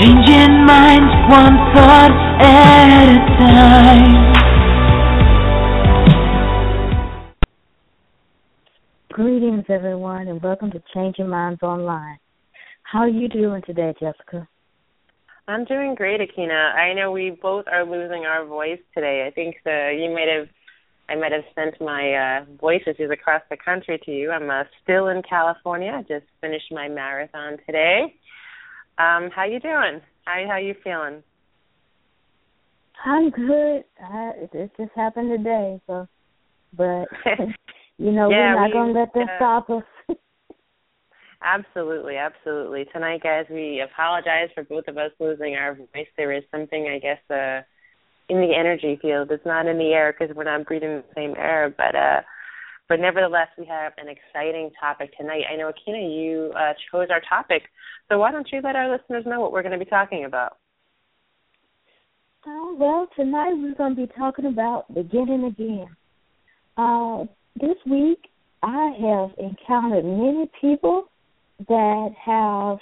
Changing minds one thought at a time. Greetings, everyone, and welcome to Changing Minds Online. How are you doing today, Jessica? I'm doing great, Aikyna. I know we both are losing our voice today. I think the, you might have, I might have sent my uh, voice messages across the country to you. I'm uh, still in California. I just finished my marathon today. Um, how you doing? How how you feeling? I'm good. I, it just happened today, so but you know yeah, we're not we, gonna let that uh, stop us. Absolutely, absolutely. Tonight, guys, we apologize for both of us losing our voice. There is something, I guess, uh, in the energy field. It's not in the air because we're not breathing the same air, but uh, but nevertheless, we have an exciting topic tonight. I know, Aikyna, you uh, chose our topic, so why don't you let our listeners know what we're going to be talking about? Oh, well, tonight we're going to be talking about beginning again. Uh, this week, I have encountered many people that have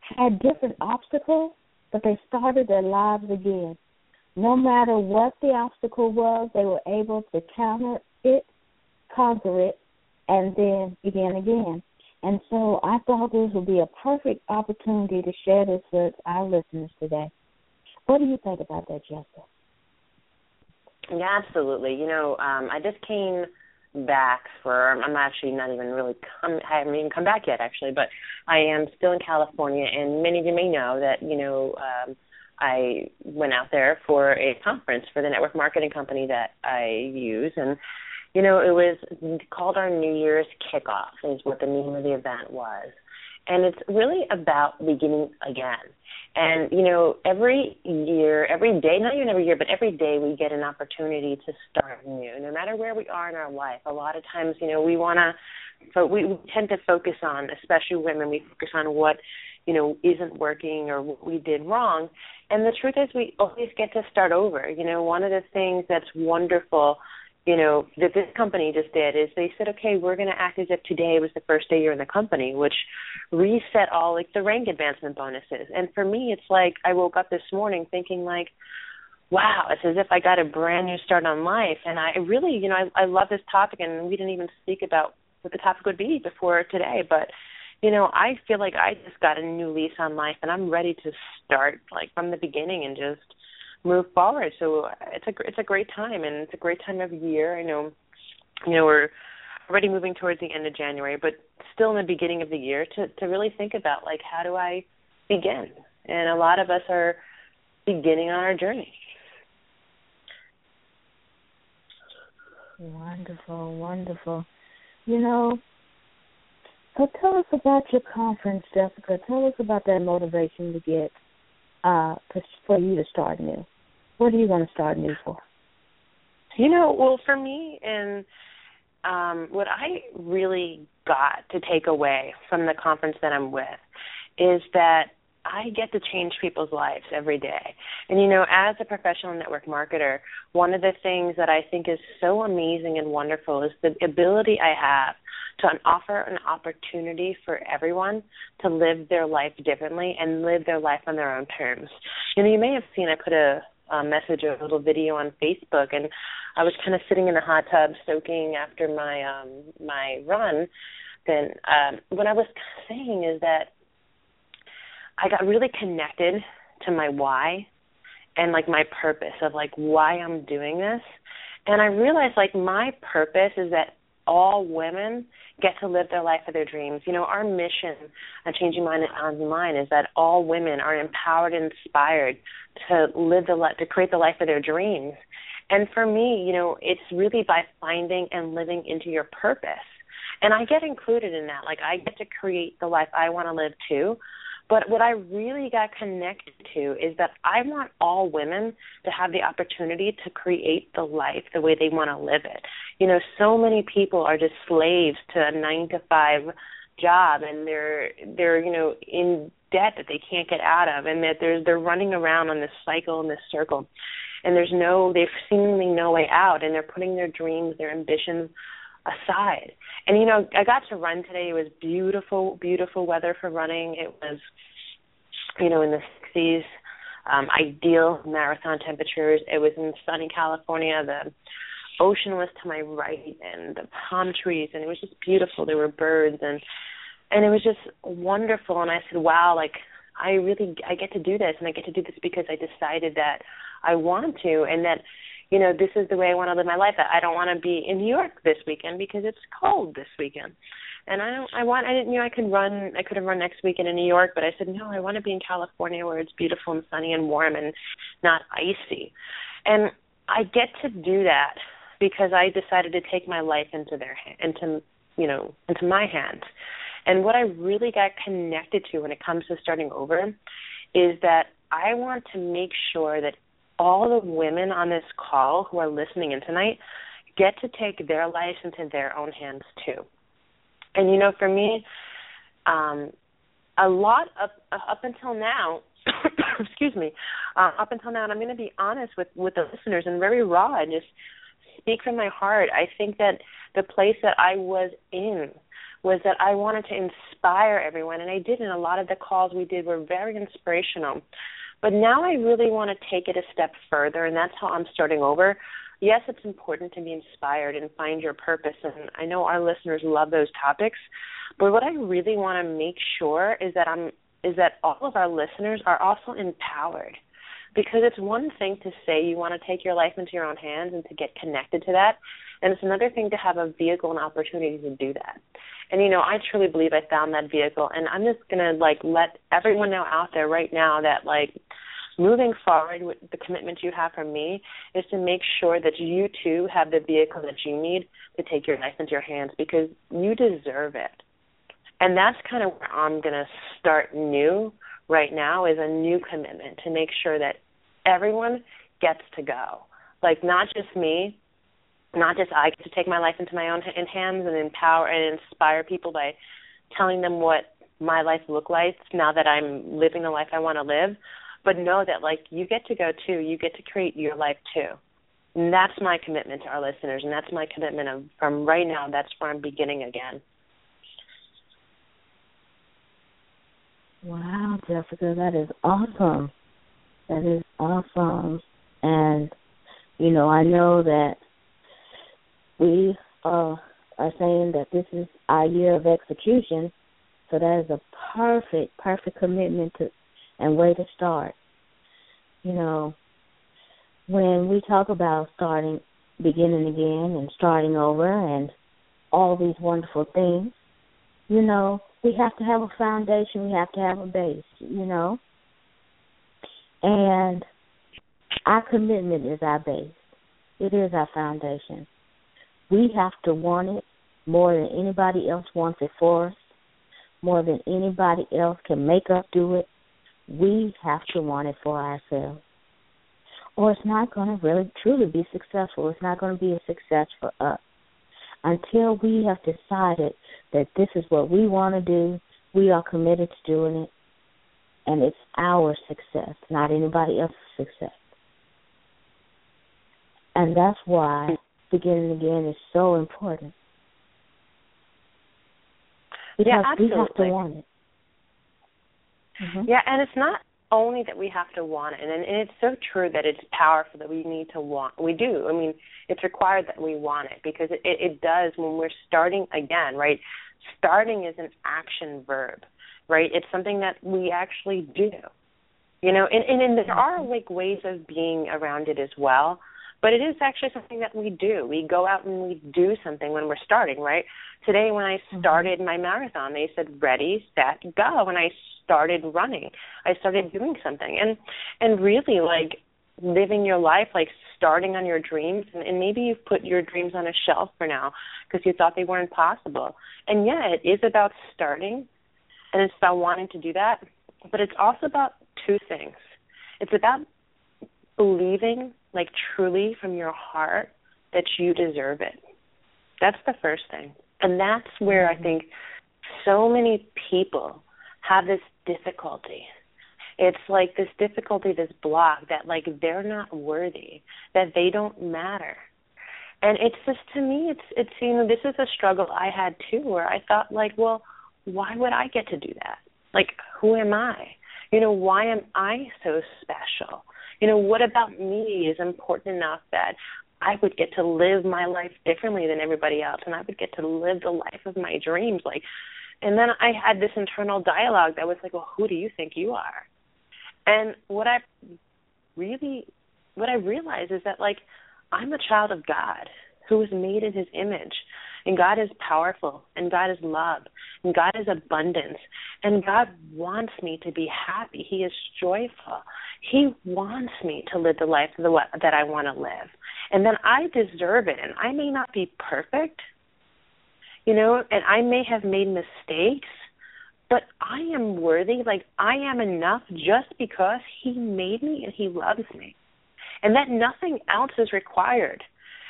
had different obstacles, but they started their lives again. No matter what the obstacle was, they were able to counter it, conquer it, and then begin again. And so I thought this would be a perfect opportunity to share this with our listeners today. What do you think about that, Jessica? Yeah, absolutely. You know, um, I just came back for I'm actually not even really come I haven't even come back yet actually, but I am still in California and many of you may know that, you know, um I went out there for a conference for the network marketing company that I use and you know, it was called our New Year's kickoff is what the name of the event was. And it's really about beginning again. And you know, every year, every day, not even every year, but every day we get an opportunity to start new. No matter where we are in our life, a lot of times, you know, we want to but we, we tend to focus on, especially women, we focus on what, you know, isn't working or what we did wrong. And the truth is we always get to start over. You know, one of the things that's wonderful you know that this company just did is they said okay we're going to act as if today was the first day you're in the company which reset all like the rank advancement bonuses. And for me it's like i woke up this morning thinking like wow it's as if i got a brand new start on life. And i really you know i i love this topic and we didn't even speak about what the topic would be before today. But you know i feel like i just got a new lease on life and i'm ready to start like from the beginning and just move forward. So it's a it's a great time, and it's a great time of year. I know, you know, we're already moving towards the end of January, but still in the beginning of the year to to really think about like how do I begin? And a lot of us are beginning on our journey. Wonderful, wonderful. You know, so tell us about your conference, Jessica. Tell us about that motivation to get uh for you to start new. What are you going to start new for? You know, well, for me, and um, what I really got to take away from the conference that I'm with is that I get to change people's lives every day. And you know, as a professional network marketer, one of the things that I think is so amazing and wonderful is the ability I have to offer an opportunity for everyone to live their life differently and live their life on their own terms. You know, you may have seen I put a uh, message or a little video on Facebook, and I was kind of sitting in the hot tub soaking after my um, my run. Then um, what I was saying is that I got really connected to my why and like my purpose of like why I'm doing this. And I realized like my purpose is that all women get to live their life of their dreams. You know, our mission at Changing Mind Online is that all women are empowered and inspired to live the life, to create the life of their dreams. And for me, you know, it's really by finding and living into your purpose. And I get included in that. Like I get to create the life I want to live too. But what I really got connected to is that I want all women to have the opportunity to create the life the way they want to live it. You know, so many people are just slaves to a 9 to 5 job and they're they're, you know, in debt that they can't get out of and that they're they're running around on this cycle and this circle. And there's no there's seemingly no way out and they're putting their dreams, their ambitions aside. And you know, I got to run today. It was beautiful, beautiful weather for running. It was you know, in the 60s, um, ideal marathon temperatures. It was in sunny California. The ocean was to my right, and the palm trees, and it was just beautiful. There were birds, and and it was just wonderful. And I said, wow, like I really I get to do this, and I get to do this because I decided that I want to, and that you know this is the way I want to live my life. I don't want to be in New York this weekend because it's cold this weekend and I don't I want I didn't you know I could run I could have run next weekend in New York, but I said no, I want to be in California where it's beautiful and sunny and warm and not icy. And I get to do that because I decided to take my life into their hand into you know into my hands. And what I really got connected to when it comes to starting over is that I want to make sure that all the women on this call who are listening in tonight get to take their lives into their own hands too. And you know, for me, um, a lot up up until now, excuse me, uh, up until now, and I'm going to be honest with with the listeners and very raw and just speak from my heart. I think that the place that I was in was that I wanted to inspire everyone, and I did. And a lot of the calls we did were very inspirational. But now I really want to take it a step further, and that's how I'm starting over yes, it's important to be inspired and find your purpose. And I know our listeners love those topics. But what I really want to make sure is that I'm is that all of our listeners are also empowered. Because it's one thing to say you want to take your life into your own hands and to get connected to that. And it's another thing to have a vehicle and opportunity to do that. And you know, I truly believe I found that vehicle and I'm just gonna like let everyone know out there right now that like moving forward with the commitment you have from me is to make sure that you too have the vehicle that you need to take your life into your hands because you deserve it. And that's kind of where I'm going to start new right now is a new commitment to make sure that everyone gets to go. Like not just me, not just I get to take my life into my own hands and empower and inspire people by telling them what my life look like now that I'm living the life I want to live, but know that like you get to go too. You get to create your life too. And that's my commitment to our listeners and that's my commitment of from right now that's where i'm beginning again wow jessica that is awesome. That is awesome. And you know i know that we uh, are saying that this is our year of execution. So that is a perfect perfect commitment to and way to start. You know, when we talk about starting, beginning again, and starting over, and all these wonderful things, you know, we have to have a foundation. We have to have a base. You know, and our commitment is our base. It is our foundation. We have to want it more than anybody else wants it for us, more than anybody else can make us do it, we have to want it for ourselves. Or it's not going to really truly be successful. It's not going to be a success for us. Until we have decided that this is what we want to do, we are committed to doing it, and it's our success, not anybody else's success. And that's why beginning again is so important. Because yeah, absolutely. we have to want it. Mm-hmm. Yeah, and it's not only that we have to want it, and, and it's so true that it's powerful that we need to want. We do. I mean, it's required that we want it because it, it, it does when we're starting again, right? Starting is an action verb, right? It's something that we actually do. You know, and, and, and there are like ways of being around it as well. But it is actually something that we do. We go out and we do something when we're starting, right? Today when I mm-hmm. started my marathon, they said ready, set, go, and I started running. I started doing something, and and really like living your life, like starting on your dreams, and, and maybe you've put your dreams on a shelf for now because you thought they weren't possible. And yeah, it is about starting, and it's about wanting to do that, but it's also about two things. It's about believing like truly from your heart that you deserve it. That's the first thing. And that's where I mm-hmm. think so many people have this difficulty. It's like this difficulty, this block that like they're not worthy, that they don't matter. And it's just to me it's it's you know, this is a struggle I had too where I thought like, well, why would I get to do that? Like who am I? You know, why am I so special? You know, what about me is important enough that I would get to live my life differently than everybody else and I would get to live the life of my dreams like and then I had this internal dialogue that was like, Well, who do you think you are? And what I really what I realized is that like I'm a child of God who was made in his image. And God is powerful, and God is love, and God is abundance, and God wants me to be happy. He is joyful. He wants me to live the life that I want to live. And then I deserve it. And I may not be perfect, you know, and I may have made mistakes, but I am worthy. Like, I am enough just because He made me and He loves me. And that nothing else is required.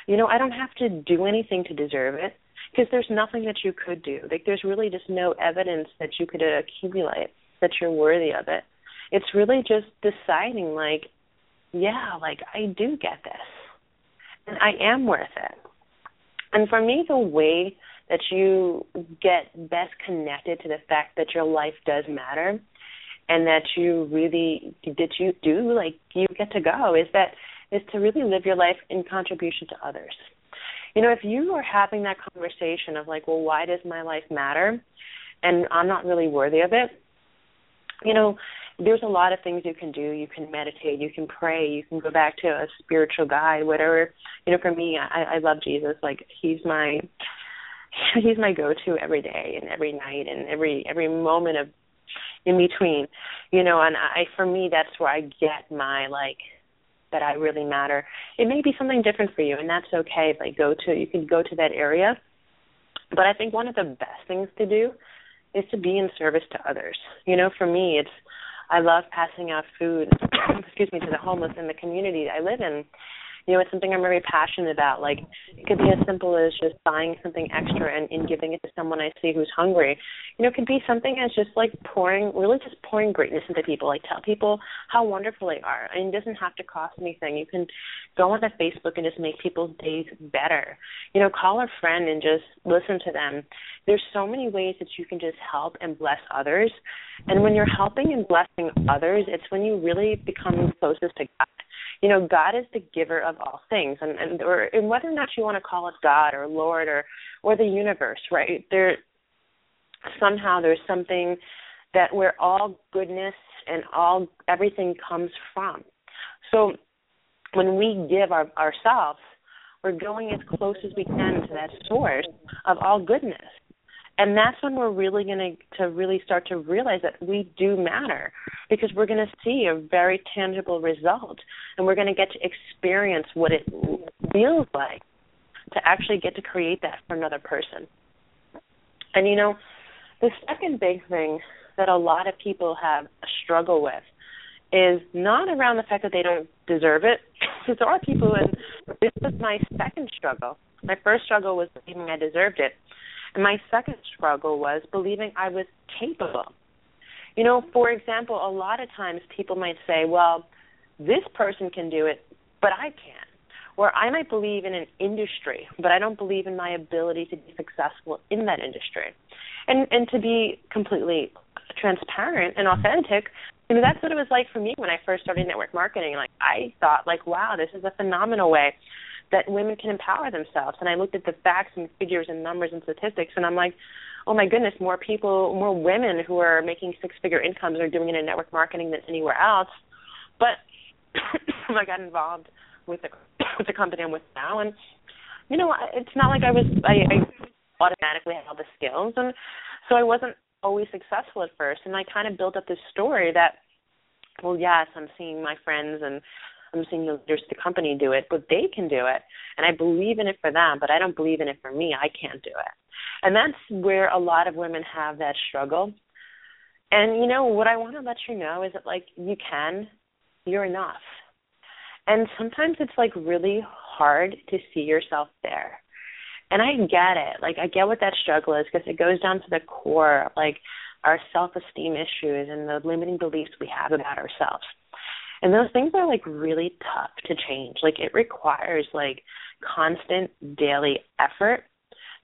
You know, I don't have to do anything to deserve it because there's nothing that you could do. Like, there's really just no evidence that you could accumulate that you're worthy of it. It's really just deciding, like, yeah, like, I do get this. And I am worth it. And for me, the way that you get best connected to the fact that your life does matter and that you really that you do like you get to go is that is to really live your life in contribution to others. You know, if you are having that conversation of like, well, why does my life matter? And I'm not really worthy of it. You know, there's a lot of things you can do. You can meditate, you can pray, you can go back to a spiritual guide, whatever. You know, for me, I, I love Jesus. Like he's my he's my go-to every day and every night and every every moment of in between. You know, and I for me that's where I get my like that I really matter. It may be something different for you, and that's okay. I go to, you can go to that area. But I think one of the best things to do is to be in service to others. You know, for me, it's I love passing out food, excuse me, to the homeless in the community I live in. You know, it's something I'm very passionate about. Like it could be as simple as just buying something extra and, and giving it to someone I see who's hungry. You know, it could be something as just like pouring, really just pouring greatness into people. Like tell people how wonderful they are. And it doesn't have to cost anything. You can go on to Facebook and just make people's days better. You know, call a friend and just listen to them. There's so many ways that you can just help and bless others. And when you're helping and blessing others, it's when you really become closest to God you know god is the giver of all things. And and or and whether or not you want to call it god or lord or or the universe right? There somehow there's something that where all goodness and all everything comes from. So when we give our, ourselves we're going as close as we can to that source of all goodness and that's when we're really going to really start to realize that we do matter because we're going to see a very tangible result and we're going to get to experience what it feels like to actually get to create that for another person. And you know the second big thing that a lot of people have a struggle with is not around the fact that they don't deserve it because there are people and this was my second struggle. My first struggle was believing i deserved it and my second struggle was believing I was capable. You know, for example, a lot of times people might say, well, this person can do it, but I can't. Or I might believe in an industry, but I don't believe in my ability to be successful in that industry. And and to be completely transparent and authentic, you know, that's what it was like for me when I first started network marketing. Like I thought like, wow, this is a phenomenal way that women can empower themselves. And I looked at the facts and figures and numbers and statistics, and I'm like, oh my goodness, more people, more women who are making six-figure incomes are doing it in network marketing than anywhere else. But I got involved with the with the company I'm with now, and you know, it's not like I was I, I automatically had all the skills, and so I wasn't always successful at first. And I kind of built up this story that, well, yes, I'm seeing my friends and I'm seeing the leaders of the company do it, but they can do it, and I believe in it for them, but I don't believe in it for me. I can't do it, and that's where a lot of women have that struggle. And you know what I want to let you know is that like you can, you're enough, and sometimes it's like really hard to see yourself there. And I get it. Like I get what that struggle is because it goes down to the core like our self-esteem issues and the limiting beliefs we have about ourselves and those things are like really tough to change. Like it requires like constant daily effort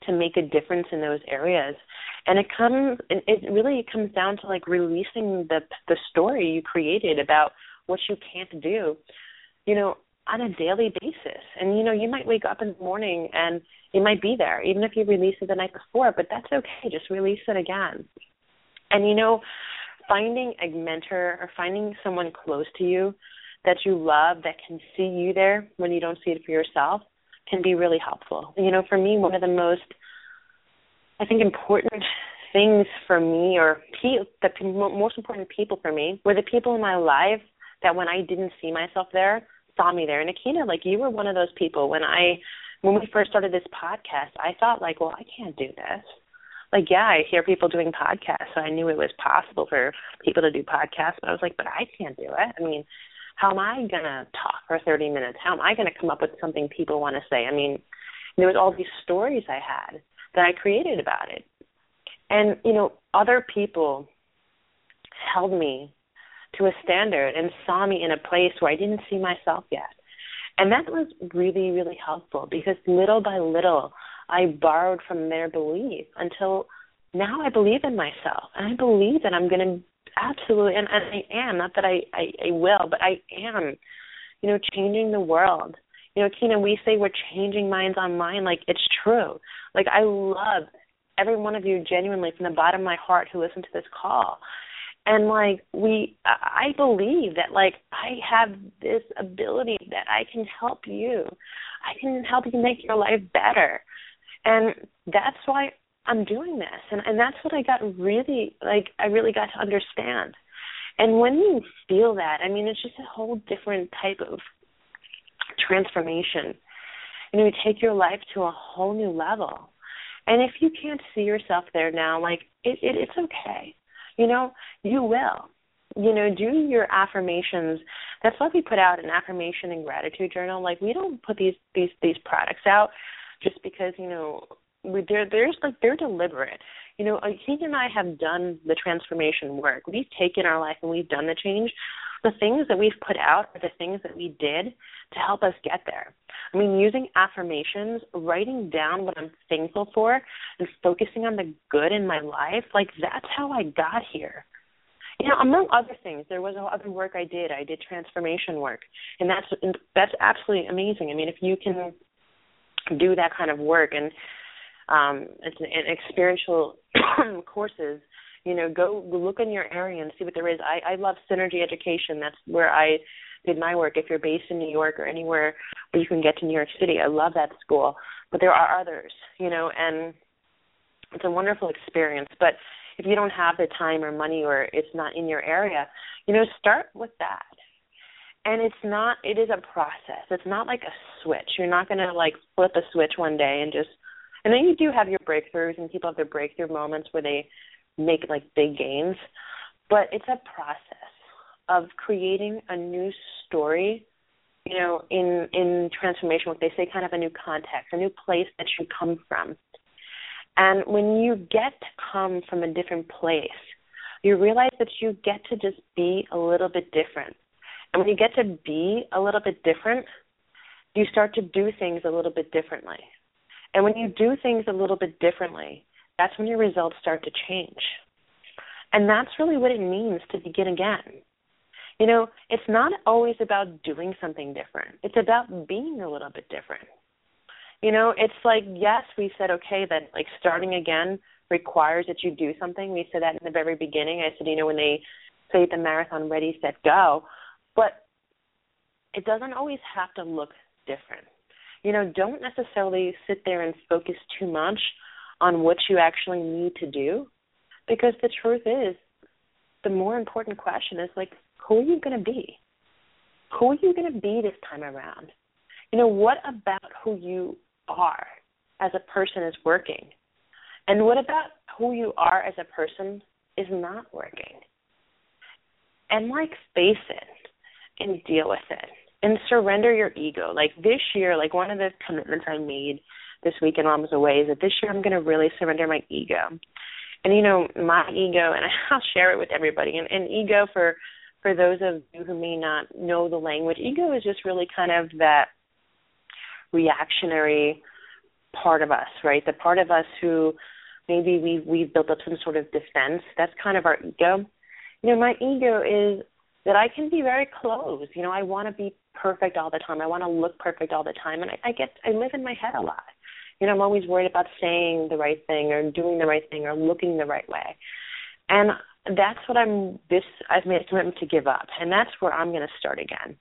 to make a difference in those areas. And it comes it really comes down to like releasing the the story you created about what you can't do you know on a daily basis. And you know you might wake up in the morning and it might be there even if you release it the night before but that's okay. Just release it again. And you know finding a mentor or finding someone close to you that you love that can see you there when you don't see it for yourself can be really helpful. You know, for me, one of the most, I think, important things for me, or pe- the most important people for me, were the people in my life that when I didn't see myself there, saw me there. And Aikyna, like you were one of those people when I, when we first started this podcast, I thought like, well, I can't do this. Like, yeah, I hear people doing podcasts, so I knew it was possible for people to do podcasts, but I was like, but I can't do it. I mean, how am I going to talk for 30 minutes? How am I going to come up with something people want to say? I mean, there was all these stories I had that I created about it. And, you know, other people held me to a standard and saw me in a place where I didn't see myself yet. And that was really, really helpful because little by little, I borrowed from their belief until now I believe in myself. And I believe that I'm going to absolutely and, and I am not that I, I I will but I am you know changing the world. You know Kina we say we're changing minds online like it's true. Like I love every one of you genuinely from the bottom of my heart who listen to this call. And like we I believe that like I have this ability that I can help you. I can help you make your life better and that's why I'm doing this and and that's what I got really like I really got to understand. And when you feel that, I mean it's just a whole different type of transformation. You know, you take your life to a whole new level. And if you can't see yourself there now, like it, it it's okay. You know, you will. You know, do your affirmations. That's why we put out an affirmation and gratitude journal. Like we don't put these these these products out just because, you know, we they're there's like they're deliberate. You know, he and I have done the transformation work. We've taken our life and we've done the change. The things that we've put out are the things that we did to help us get there. I mean, using affirmations, writing down what I'm thankful for, and focusing on the good in my life, like that's how I got here. You know, among other things, there was other work I did. I did transformation work, and that's that's absolutely amazing. I mean, if you can do that kind of work and um, it's an, an experiential courses. You know, go look in your area and see what there is. I, I love Synergy Education. That's where I did my work. If you're based in New York or anywhere where you can get to New York City, I love that school. But there are others, you know, and it's a wonderful experience. But if you don't have the time or money or it's not in your area, you know, start with that. And it's not it is a process. It's not like a switch. You're not gonna like flip a switch one day and just and then you do have your breakthroughs, and people have their breakthrough moments where they make like big gains. But it's a process of creating a new story. You know, in in transformation, what they say, kind of a new context, a new place that you come from. And when you get to come from a different place, you realize that you get to just be a little bit different. And when you get to be a little bit different, you start to do things a little bit differently. And when you do things a little bit differently, that's when your results start to change. And that's really what it means to begin again. You know, it's not always about doing something different, it's about being a little bit different. You know, it's like, yes, we said, okay, that like starting again requires that you do something. We said that in the very beginning. I said, you know, when they say the marathon ready, set, go. But it doesn't always have to look different you know, don't necessarily sit there and focus too much on what you actually need to do because the truth is the more important question is like who are you going to be? Who are you going to be this time around? You know, what about who you are as a person is working? And what about who you are as a person is not working? And like face it and deal with it and surrender your ego. Like this year, like one of the commitments I made this while I was away is that this year I'm going to really surrender my ego. And you know, my ego, and I'll share it with everybody. And, and ego for for those of you who may not know the language, ego is just really kind of that reactionary part of us, right? The part of us who maybe we we've built up some sort of defense. That's kind of our ego. You know, my ego is that I can be very closed. You know, I want to be perfect all the time. I want to look perfect all the time, and I, I get I live in my head a lot. You know, I'm always worried about saying the right thing or doing the right thing or looking the right way, and that's what I'm. This I've made a commitment to give up, and that's where I'm going to start again.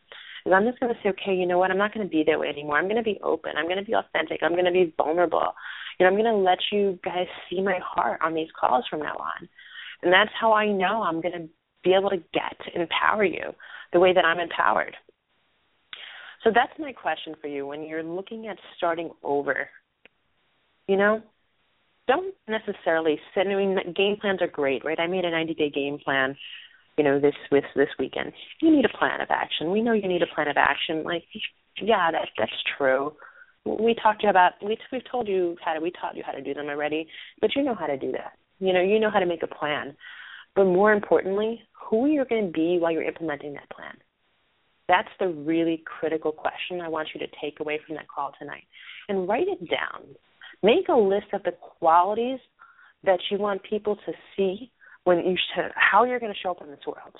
Is I'm just going to say, okay, you know what? I'm not going to be that way anymore. I'm going to be open. I'm going to be authentic. I'm going to be vulnerable. You know, I'm going to let you guys see my heart on these calls from now on, and that's how I know I'm going to be able to get to empower you the way that I'm empowered. So that's my question for you when you're looking at starting over. You know, don't necessarily set. I mean, game plans are great, right? I made a 90-day game plan. You know, this with this weekend. You need a plan of action. We know you need a plan of action. Like, yeah, that that's true. We talked about we we've told you how to we taught you how to do them already, but you know how to do that. You know, you know how to make a plan. But more importantly, who you're going to be while you're implementing that plan. That's the really critical question I want you to take away from that call tonight. And write it down. Make a list of the qualities that you want people to see when you should, how you're going to show up in this world.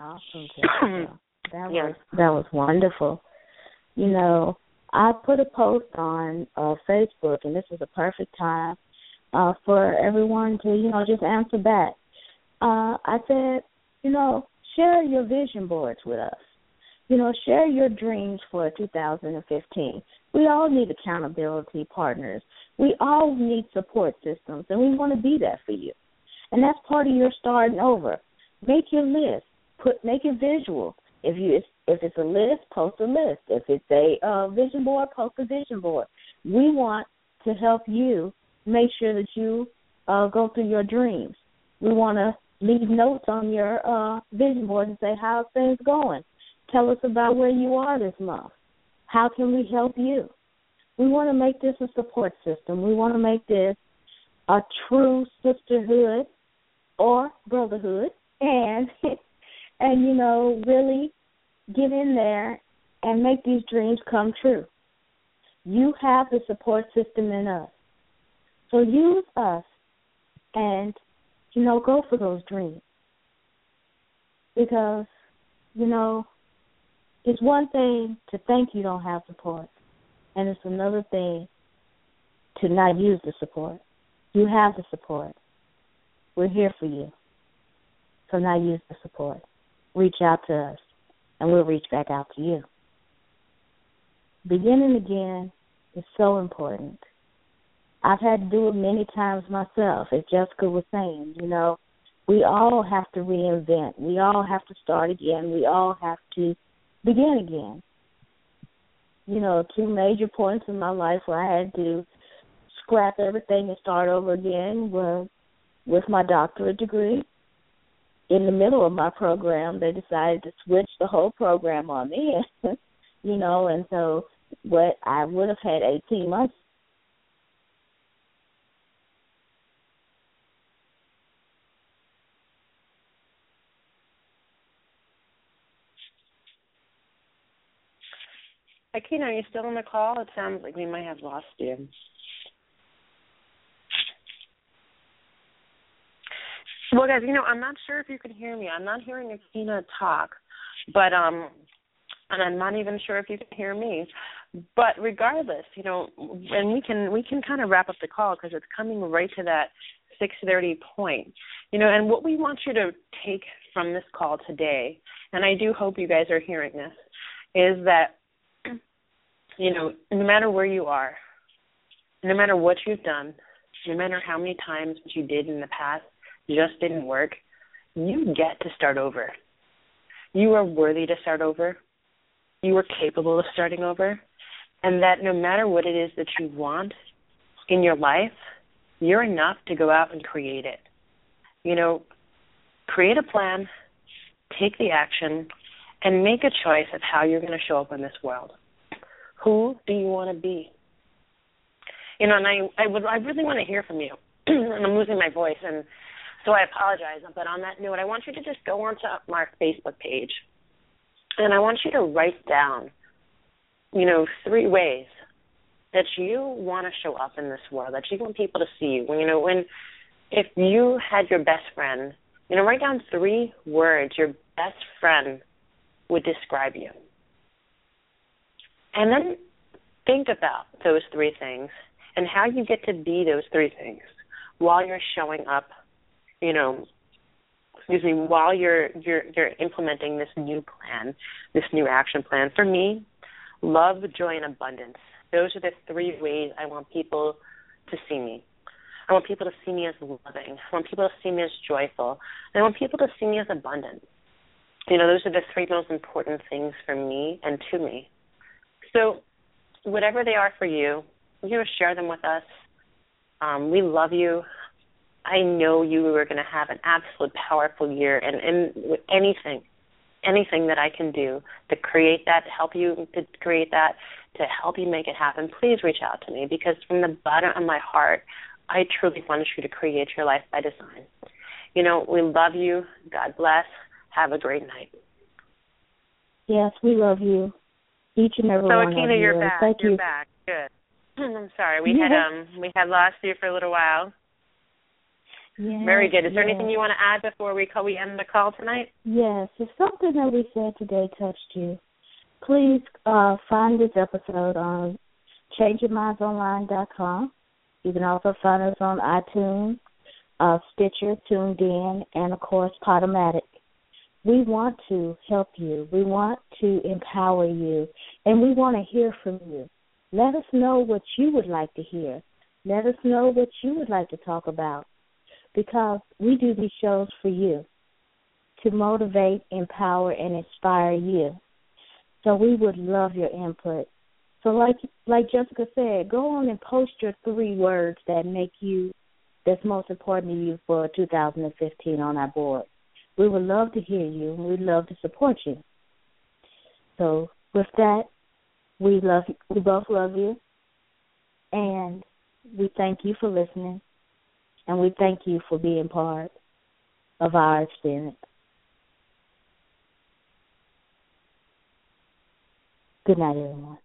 Awesome, that was that was wonderful. You know, I put a post on uh, Facebook, and this is a perfect time uh, for everyone to, you know, just answer back. Uh, I said, you know, share your vision boards with us. You know, share your dreams for 2015. We all need accountability partners. We all need support systems, and we want to be that for you. And that's part of your starting over. Make your list. Put make it visual. If you if it's a list, post a list. If it's a uh, vision board, post a vision board. We want to help you make sure that you uh, go through your dreams. We want to leave notes on your uh, vision board and say, how's things going? Tell us about where you are this month. How can we help you? We want to make this a support system. We want to make this a true sisterhood or brotherhood and and you know really get in there and make these dreams come true. You have the support system in us. So use us and, you know, go for those dreams. Because, you know, it's one thing to think you don't have support, and it's another thing to not use the support. You have the support. We're here for you. So now use the support. Reach out to us, and we'll reach back out to you. Beginning again is so important. I've had to do it many times myself, as Jessica was saying, you know, we all have to reinvent. We all have to start again. We all have to begin again. You know, two major points in my life where I had to scrap everything and start over again were with my doctorate degree. In the middle of my program, they decided to switch the whole program on me, you know, and so what I would have had 18 months Aikyna, are you still on the call? It sounds like we might have lost you. Well, guys, you know, I'm not sure if you can hear me. I'm not hearing Aikyna talk, but um, and I'm not even sure if you can hear me. But regardless, you know, and we can we can kind of wrap up the call because it's coming right to that 6:30 point. You know, and what we want you to take from this call today, and I do hope you guys are hearing this, is that you know, no matter where you are, no matter what you've done, no matter how many times you did in the past just didn't work, you get to start over. You are worthy to start over. You are capable of starting over. And that no matter what it is that you want in your life, you're enough to go out and create it. You know, create a plan, take the action, and make a choice of how you're going to show up in this world. Who do you want to be? You know, and I I would I really want to hear from you. and I'm losing my voice, and so I apologize. But on that note, I want you to just go onto Mark's Facebook page. And I want you to write down, you know, three ways that you want to show up in this world, that you want people to see you. When you know, when if you had your best friend, you know, write down three words your best friend would describe you. And then think about those three things and how you get to be those three things while you're showing up, you know, excuse me, while you're you're you're implementing this new plan, this new action plan. For me, love, joy, and abundance. Those are the three ways I want people to see me. I want people to see me as loving. I want people to see me as joyful. And I want people to see me as abundant. You know, those are the three most important things for me and to me. So, whatever they are for you, you know, share them with us. Um, we love you. I know you are going to have an absolute powerful year, and and with anything, anything that I can do to create that, to help you to create that, to help you make it happen, please reach out to me because from the bottom of my heart, I truly want you to create your life by design. You know, we love you. God bless. Have a great night. Yes, we love you. Each and every so, one Aikyna, of you're you. back. Thank you're you. back. Good. I'm sorry. We Yes. had um we had lost you for a little while. Yes, Very good. Is there yes. anything you want to add before we call we end the call tonight? Yes, if something that we said today touched you, please uh, find this episode on changeyourmindsonline.com. You can also find us on iTunes, uh, Stitcher, TuneIn, and of course Podomatic. We want to help you. We want to empower you, and we want to hear from you. Let us know what you would like to hear. Let us know what you would like to talk about because we do these shows for you to motivate, empower, and inspire you. So we would love your input. So like like Jessica said, go on and post your three words that make you that's most important to you for 2015 on our board. We would love to hear you and we'd love to support you. So with that, we love we both love you and we thank you for listening and we thank you for being part of our experience. Good night, everyone.